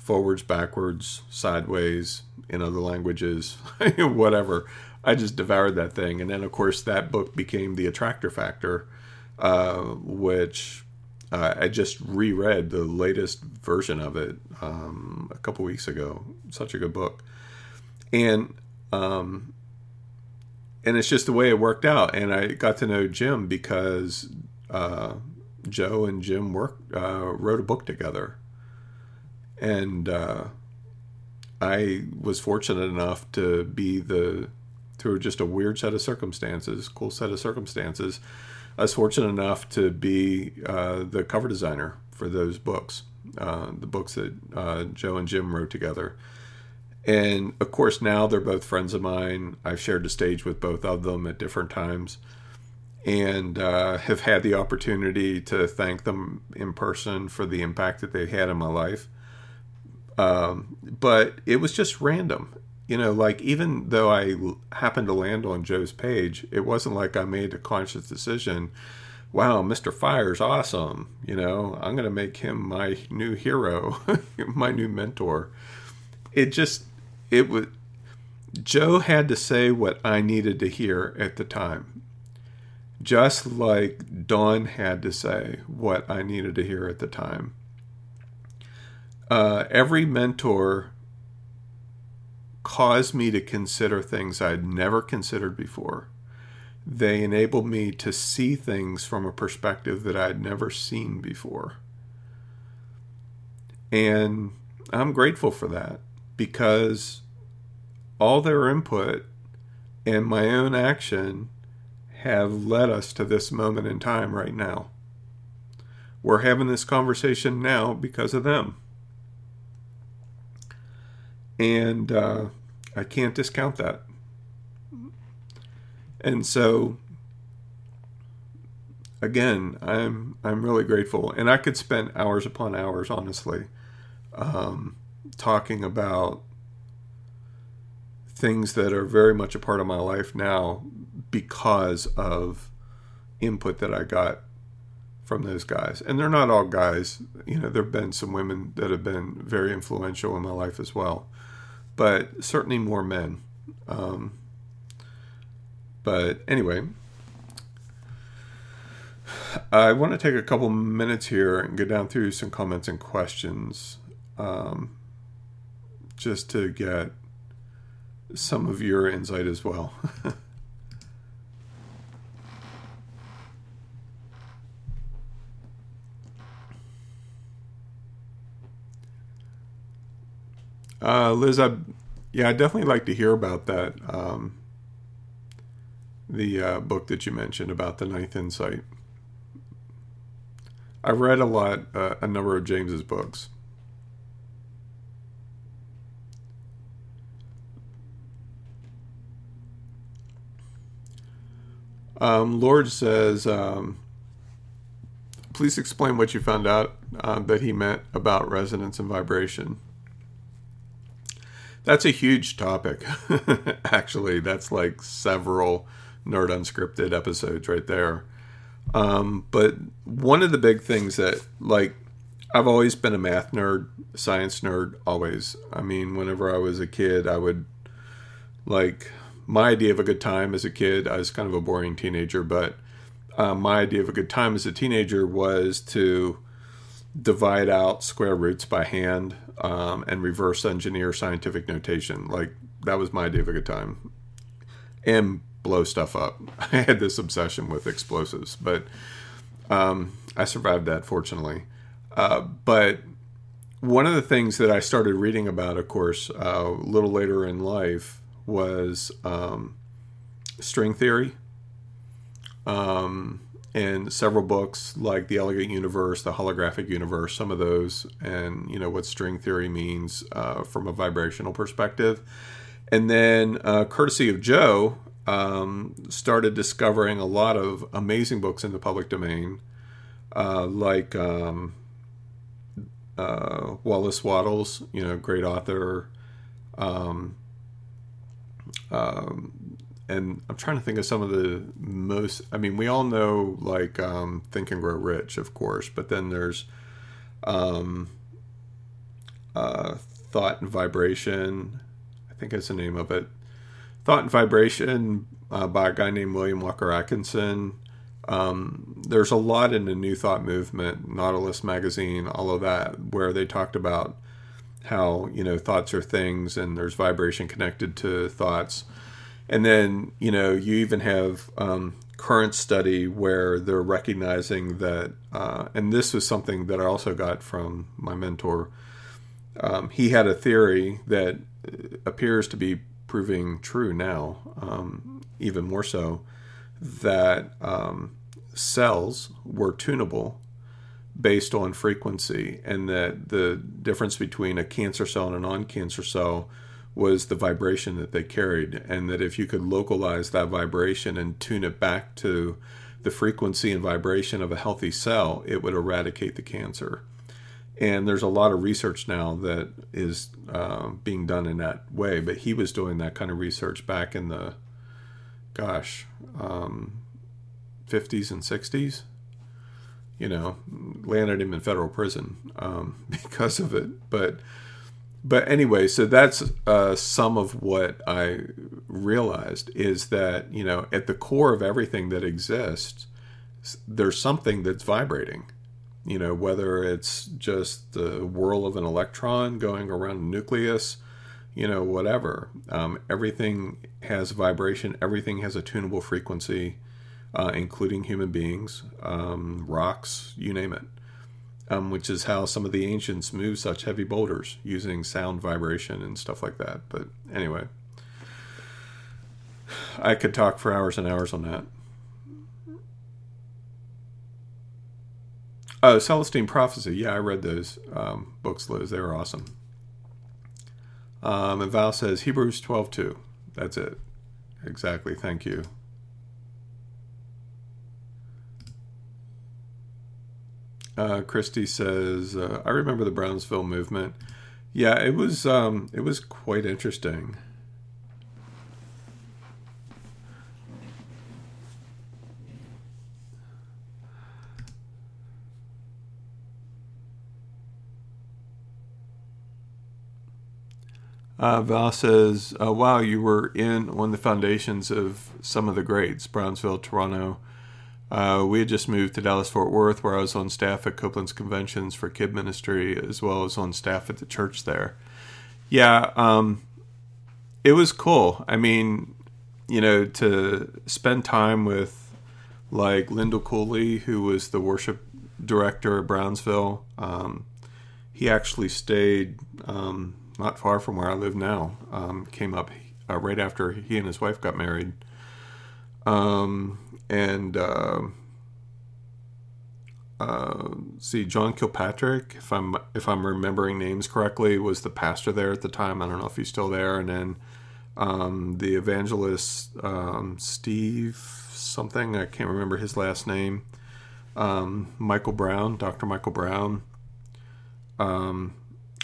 forwards, backwards, sideways, in other languages, whatever. I just devoured that thing. And then, of course, that book became The Attractor Factor, uh, which uh, I just reread the latest version of it um, a couple weeks ago. Such a good book. And um, and it's just the way it worked out. And I got to know Jim because uh, Joe and Jim worked uh, wrote a book together, and uh, I was fortunate enough to be the through just a weird set of circumstances, cool set of circumstances. I was fortunate enough to be uh, the cover designer for those books, uh, the books that uh, Joe and Jim wrote together and of course, now they're both friends of mine. I've shared the stage with both of them at different times and uh, have had the opportunity to thank them in person for the impact that they had in my life. Um, but it was just random. You know, like even though I happened to land on Joe's page, it wasn't like I made a conscious decision. Wow, Mr. Fire's awesome. You know, I'm going to make him my new hero, my new mentor. It just it was Joe had to say what I needed to hear at the time. Just like Don had to say what I needed to hear at the time. Uh, every mentor caused me to consider things I'd never considered before. They enabled me to see things from a perspective that I'd never seen before. And I'm grateful for that because all their input and my own action have led us to this moment in time right now. We're having this conversation now because of them. And uh, I can't discount that. And so again, I'm I'm really grateful, and I could spend hours upon hours, honestly, um, talking about things that are very much a part of my life now because of input that I got from those guys. And they're not all guys, you know, there have been some women that have been very influential in my life as well, but certainly more men. Um, but anyway, I want to take a couple minutes here and go down through some comments and questions um, just to get some of your insight as well. uh, Liz, I yeah, I'd definitely like to hear about that. Um, the uh, book that you mentioned about the ninth insight. I've read a lot, uh, a number of James's books. Um, Lord says, um, please explain what you found out uh, that he meant about resonance and vibration. That's a huge topic. Actually, that's like several Nerd Unscripted episodes right there. Um, but one of the big things that, like, I've always been a math nerd, science nerd, always. I mean, whenever I was a kid, I would, like, my idea of a good time as a kid, I was kind of a boring teenager, but uh, my idea of a good time as a teenager was to divide out square roots by hand um, and reverse engineer scientific notation. Like, that was my idea of a good time. And blow stuff up. I had this obsession with explosives, but um, I survived that fortunately. Uh, but one of the things that I started reading about, of course, uh, a little later in life was um, string theory. Um, and several books like The Elegant Universe, The Holographic Universe, some of those, and you know what string theory means uh, from a vibrational perspective. And then, uh, courtesy of Joe, um, started discovering a lot of amazing books in the public domain, uh, like um, uh, Wallace Wattles, you know, great author. Um, um, and I'm trying to think of some of the most. I mean, we all know like um, Think and Grow Rich, of course, but then there's um, uh, Thought and Vibration. I think that's the name of it. Thought and Vibration uh, by a guy named William Walker Atkinson. Um, there's a lot in the New Thought movement, Nautilus magazine, all of that, where they talked about how you know thoughts are things and there's vibration connected to thoughts. And then you know you even have um, current study where they're recognizing that, uh, and this was something that I also got from my mentor. Um, he had a theory that appears to be proving true now, um, even more so, that um, cells were tunable based on frequency, and that the difference between a cancer cell and a non cancer cell was the vibration that they carried, and that if you could localize that vibration and tune it back to the frequency and vibration of a healthy cell, it would eradicate the cancer. And there's a lot of research now that is uh, being done in that way but he was doing that kind of research back in the gosh um, 50s and 60s you know landed him in federal prison um, because of it. But but anyway so that's uh, some of what i realized is that you know at the core of everything that exists there's something that's vibrating you know, whether it's just the whirl of an electron going around a nucleus, you know, whatever. Um, everything has vibration, everything has a tunable frequency, uh, including human beings, um, rocks, you name it. Um, which is how some of the ancients moved such heavy boulders using sound vibration and stuff like that. But anyway, I could talk for hours and hours on that. Oh, Celestine Prophecy. Yeah, I read those um, books, Liz. They were awesome. Um, and Val says Hebrews 12 2. That's it. Exactly. Thank you. Uh, Christy says, uh, I remember the Brownsville movement. Yeah, it was um, it was quite interesting. Uh, Val says, uh, "Wow, you were in on the foundations of some of the greats: Brownsville, Toronto, Uh, we had just moved to Dallas Fort Worth, where I was on staff at Copeland's Conventions for Kid Ministry, as well as on staff at the church there. Yeah, um, it was cool. I mean, you know, to spend time with like Lindell Cooley, who was the worship director at Brownsville. Um, he actually stayed um, not far from where I live now. Um, came up uh, right after he and his wife got married. Um, and uh, uh, see, John Kilpatrick, if I'm if I'm remembering names correctly, was the pastor there at the time. I don't know if he's still there. And then um, the evangelist um, Steve something I can't remember his last name. Um, Michael Brown, Dr. Michael Brown. Um,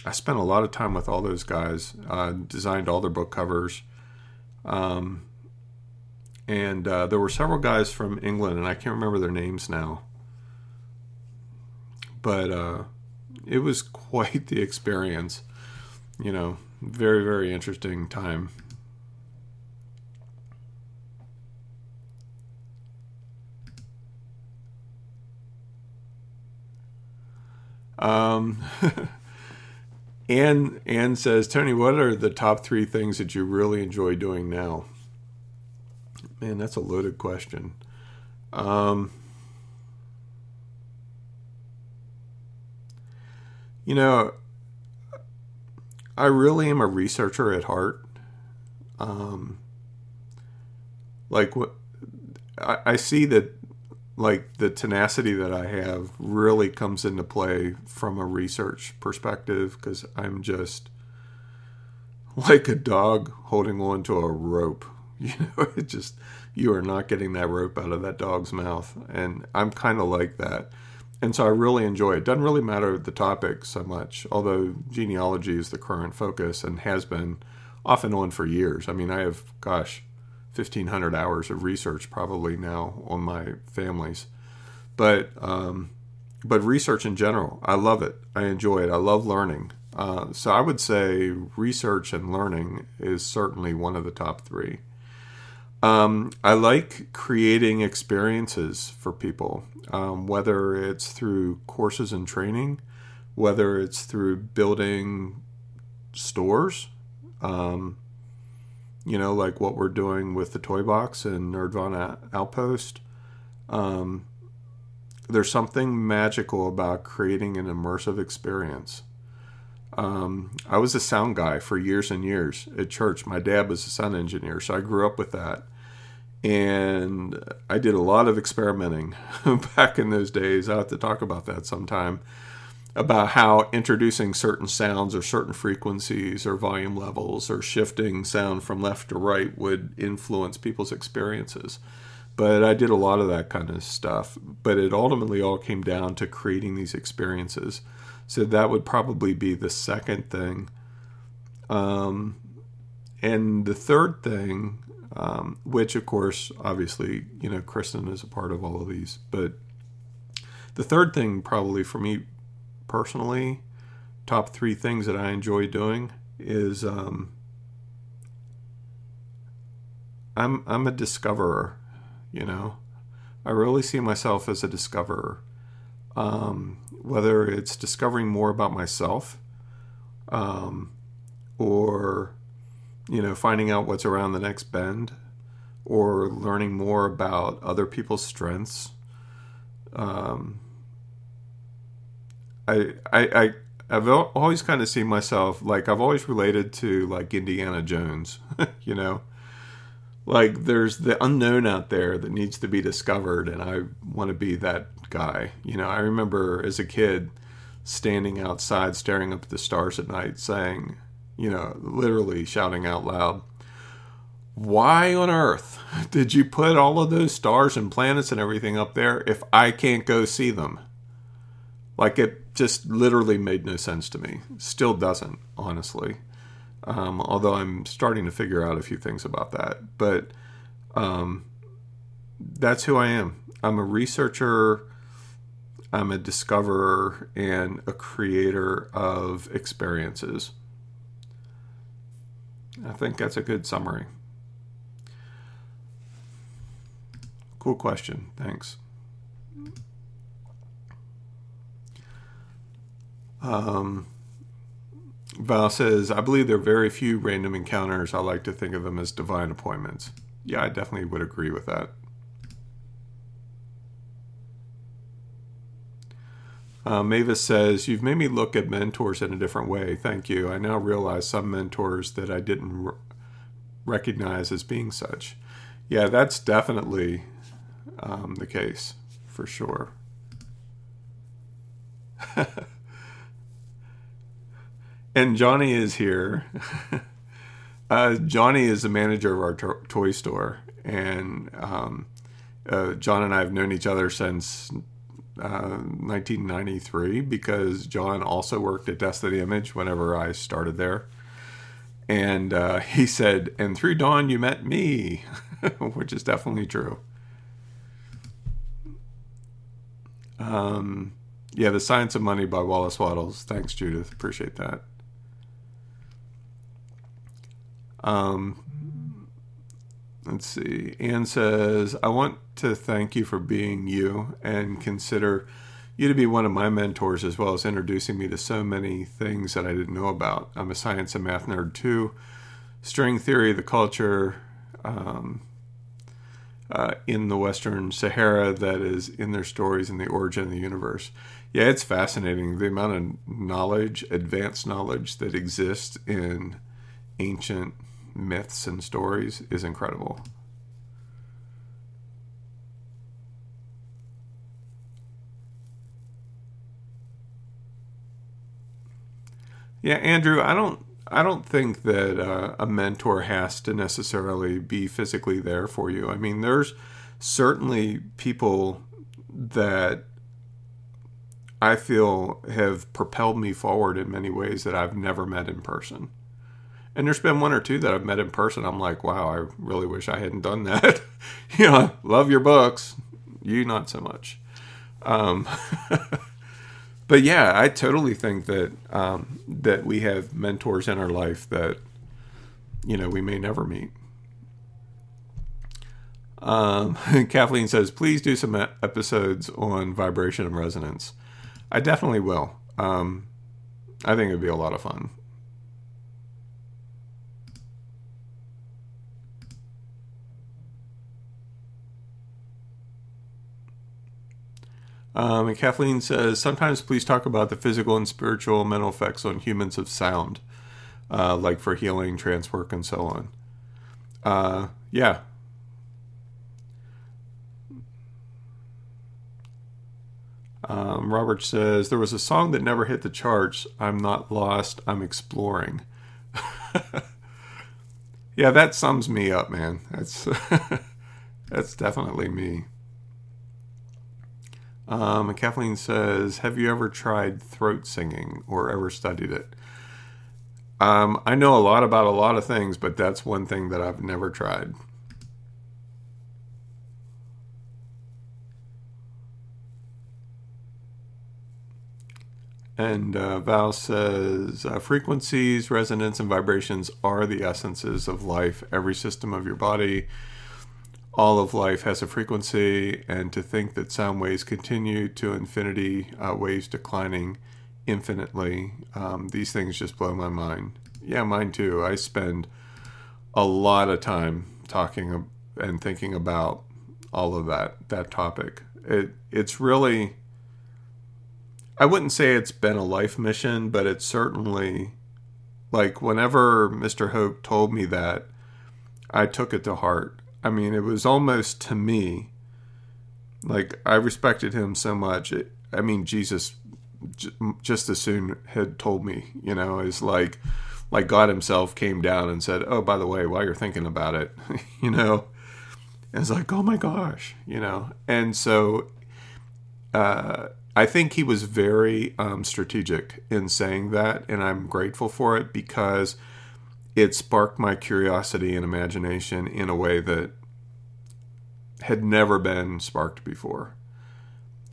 I spent a lot of time with all those guys. Uh, designed all their book covers. Um, and uh, there were several guys from England, and I can't remember their names now. But uh, it was quite the experience. You know, very, very interesting time. Um, Anne, Anne says, Tony, what are the top three things that you really enjoy doing now? Man, that's a loaded question. Um, you know, I really am a researcher at heart. Um, like what I, I see that like the tenacity that I have really comes into play from a research perspective because I'm just like a dog holding on to a rope. You know, it just you are not getting that rope out of that dog's mouth, and I'm kind of like that. And so I really enjoy it. Doesn't really matter the topic so much, although genealogy is the current focus and has been off and on for years. I mean, I have, gosh, 1500 hours of research probably now on my families but um, but research in general i love it i enjoy it i love learning uh, so i would say research and learning is certainly one of the top three um, i like creating experiences for people um, whether it's through courses and training whether it's through building stores um, you know, like what we're doing with the toy box and Nerdvana Outpost. Um, there's something magical about creating an immersive experience. Um, I was a sound guy for years and years at church. My dad was a sound engineer, so I grew up with that. And I did a lot of experimenting back in those days. i have to talk about that sometime about how introducing certain sounds or certain frequencies or volume levels or shifting sound from left to right would influence people's experiences. But I did a lot of that kind of stuff. But it ultimately all came down to creating these experiences. So that would probably be the second thing. Um, and the third thing, um, which of course, obviously, you know, Kristen is a part of all of these, but the third thing probably for me personally, top three things that I enjoy doing is um, I'm I'm a discoverer. You know, I really see myself as a discoverer. Um, whether it's discovering more about myself, um, or you know, finding out what's around the next bend, or learning more about other people's strengths. Um, I I I I've always kind of seen myself like I've always related to like Indiana Jones, you know. Like there's the unknown out there that needs to be discovered and I want to be that guy. You know, I remember as a kid standing outside staring up at the stars at night saying, you know, literally shouting out loud, why on earth did you put all of those stars and planets and everything up there if I can't go see them? Like it just literally made no sense to me. Still doesn't, honestly. Um, although I'm starting to figure out a few things about that. But um, that's who I am. I'm a researcher, I'm a discoverer, and a creator of experiences. I think that's a good summary. Cool question. Thanks. Um, Val says, I believe there are very few random encounters. I like to think of them as divine appointments. Yeah, I definitely would agree with that. Uh, Mavis says, You've made me look at mentors in a different way. Thank you. I now realize some mentors that I didn't recognize as being such. Yeah, that's definitely um, the case, for sure. and Johnny is here. uh, Johnny is the manager of our to- toy store, and um, uh, John and I have known each other since uh, 1993 because John also worked at Destiny Image whenever I started there. And uh, he said, and through Don, you met me, which is definitely true. Um, yeah, The Science of Money by Wallace Wattles. Thanks, Judith. Appreciate that. Um, let's see. Anne says, I want to thank you for being you and consider you to be one of my mentors as well as introducing me to so many things that I didn't know about. I'm a science and math nerd too. String theory, the culture um, uh, in the Western Sahara that is in their stories and the origin of the universe. Yeah, it's fascinating the amount of knowledge, advanced knowledge that exists in ancient myths and stories is incredible. Yeah, Andrew, I don't I don't think that uh, a mentor has to necessarily be physically there for you. I mean, there's certainly people that I feel have propelled me forward in many ways that I've never met in person. And there's been one or two that I've met in person. I'm like, wow, I really wish I hadn't done that. you know, love your books. You not so much. Um, but yeah, I totally think that um, that we have mentors in our life that you know we may never meet. Um, Kathleen says, please do some episodes on vibration and resonance. I definitely will. Um, I think it'd be a lot of fun. Um, and Kathleen says, sometimes please talk about the physical and spiritual mental effects on humans of sound, uh, like for healing, trance work, and so on. Uh, yeah. Um, Robert says, there was a song that never hit the charts. I'm not lost, I'm exploring. yeah, that sums me up, man. That's that's definitely me. Um, Kathleen says, Have you ever tried throat singing or ever studied it? Um, I know a lot about a lot of things, but that's one thing that I've never tried. And uh, Val says uh, frequencies, resonance, and vibrations are the essences of life. Every system of your body all of life has a frequency, and to think that sound waves continue to infinity, uh, waves declining infinitely, um, these things just blow my mind. Yeah, mine too. I spend a lot of time talking and thinking about all of that that topic. It it's really I wouldn't say it's been a life mission, but it's certainly like whenever Mr. Hope told me that, I took it to heart I mean, it was almost to me like I respected him so much. It, I mean, Jesus j- just as soon had told me, you know, is like like God Himself came down and said, "Oh, by the way, while you're thinking about it, you know," and it's like, "Oh my gosh," you know, and so uh, I think he was very um, strategic in saying that, and I'm grateful for it because it sparked my curiosity and imagination in a way that had never been sparked before.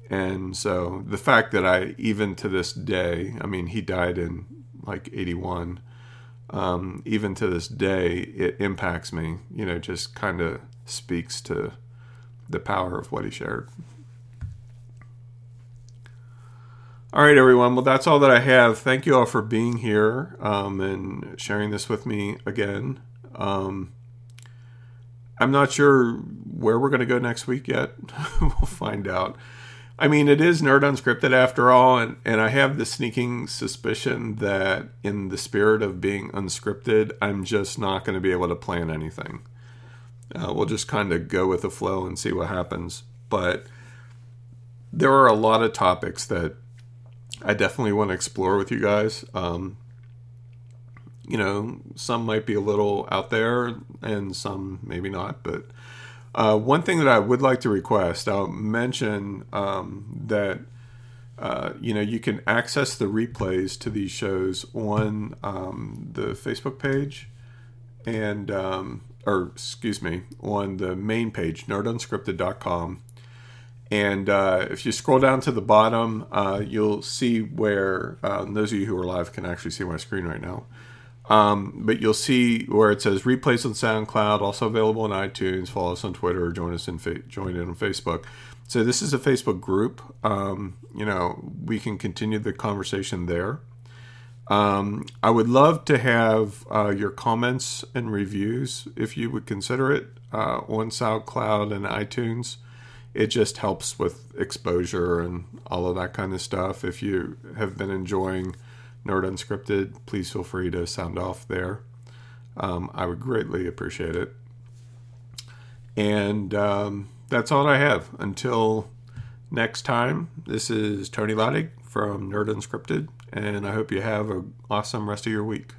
And so the fact that I, even to this day, I mean, he died in like 81, um, even to this day, it impacts me, you know, just kind of speaks to the power of what he shared. All right, everyone. Well, that's all that I have. Thank you all for being here um, and sharing this with me again. Um, I'm not sure where we're going to go next week yet. we'll find out. I mean, it is Nerd Unscripted after all, and, and I have the sneaking suspicion that in the spirit of being unscripted, I'm just not going to be able to plan anything. Uh, we'll just kind of go with the flow and see what happens. But there are a lot of topics that I definitely want to explore with you guys. Um, you know, some might be a little out there and some maybe not. But uh, one thing that I would like to request, I'll mention um, that. Uh, you know, you can access the replays to these shows on um, the Facebook page and, um, or excuse me, on the main page, nerdunscripted.com. And uh, if you scroll down to the bottom, uh, you'll see where uh, those of you who are live can actually see my screen right now. Um, but you'll see where it says replays on SoundCloud, also available on iTunes. Follow us on Twitter or join us in fa- join in on Facebook. So this is a Facebook group. Um, you know, we can continue the conversation there. Um, I would love to have uh, your comments and reviews, if you would consider it, uh, on SoundCloud and iTunes. It just helps with exposure and all of that kind of stuff. If you have been enjoying Nerd Unscripted, please feel free to sound off there. Um, I would greatly appreciate it. And um, that's all I have. Until next time, this is Tony Laidig from Nerd Unscripted, and I hope you have an awesome rest of your week.